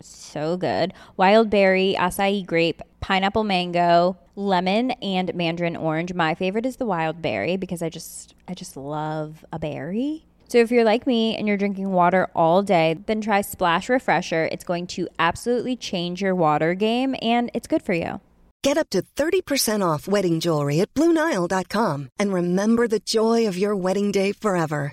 so good wild berry, acai grape, pineapple mango, lemon, and mandarin orange. My favorite is the wild berry because I just I just love a berry. So if you're like me and you're drinking water all day, then try Splash Refresher. It's going to absolutely change your water game and it's good for you. Get up to 30% off wedding jewelry at BlueNile.com and remember the joy of your wedding day forever.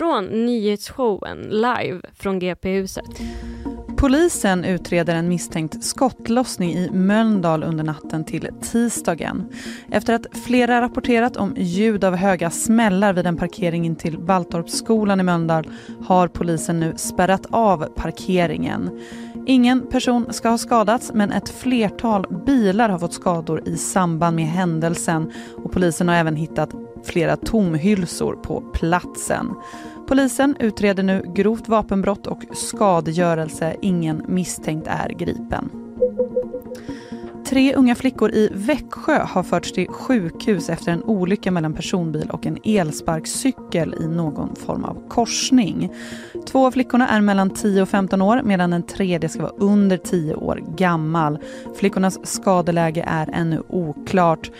från nyhetsshowen live från GP-huset. Polisen utreder en misstänkt skottlossning i Mölndal under natten till tisdagen. Efter att flera rapporterat om ljud av höga smällar vid en parkering in till Valtorpsskolan i Mölndal har polisen nu spärrat av parkeringen. Ingen person ska ha skadats men ett flertal bilar har fått skador i samband med händelsen och polisen har även hittat flera tomhylsor på platsen. Polisen utreder nu grovt vapenbrott och skadegörelse. Ingen misstänkt är gripen. Tre unga flickor i Växjö har förts till sjukhus efter en olycka mellan personbil och en elsparkcykel i någon form av korsning. Två av flickorna är mellan 10 och 15 år medan den tredje ska vara under 10 år gammal. Flickornas skadeläge är ännu oklart.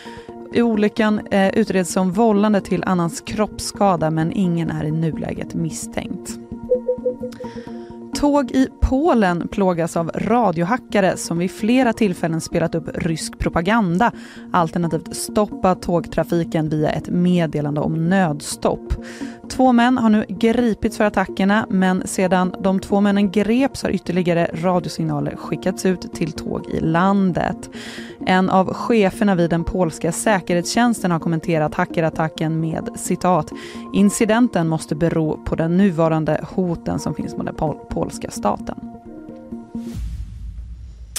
Olyckan eh, utreds som vållande till annans kroppsskada men ingen är i nuläget misstänkt. Tåg i Polen plågas av radiohackare som vid flera tillfällen spelat upp rysk propaganda alternativt stoppat tågtrafiken via ett meddelande om nödstopp. Två män har nu gripits för attackerna men sedan de två männen greps har ytterligare radiosignaler skickats ut till tåg i landet. En av cheferna vid den polska säkerhetstjänsten har kommenterat hackerattacken med citat “Incidenten måste bero på den nuvarande hoten som finns mot den pol polska staten”.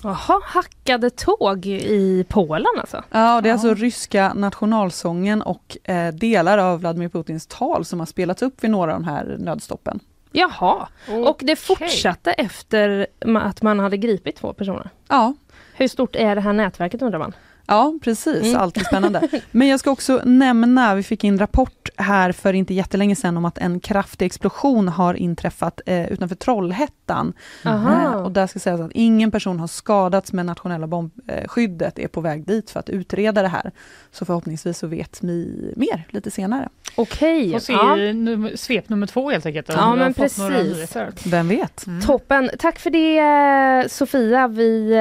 Jaha, hackade tåg i Polen alltså? Ja, det är alltså ryska nationalsången och eh, delar av Vladimir Putins tal som har spelats upp vid några av de här nödstoppen. Jaha, okay. och det fortsatte efter att man hade gripit två personer? Ja. Hur stort är det här nätverket undrar man? Ja, precis. Mm. Alltid spännande. Men jag ska också nämna, vi fick in rapport här för inte jättelänge sedan om att en kraftig explosion har inträffat eh, utanför Trollhättan. Eh, och där ska sägas att ingen person har skadats men nationella bombskyddet är på väg dit för att utreda det här. Så förhoppningsvis så vet vi mer lite senare. Okej. Okay. Får se ja. Num svep nummer två helt enkelt. Ja, men precis. Vem vet? Mm. Toppen. Tack för det Sofia. Vi, eh,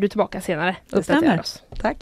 du är tillbaka senare. Det stämmer. Oss. Tack.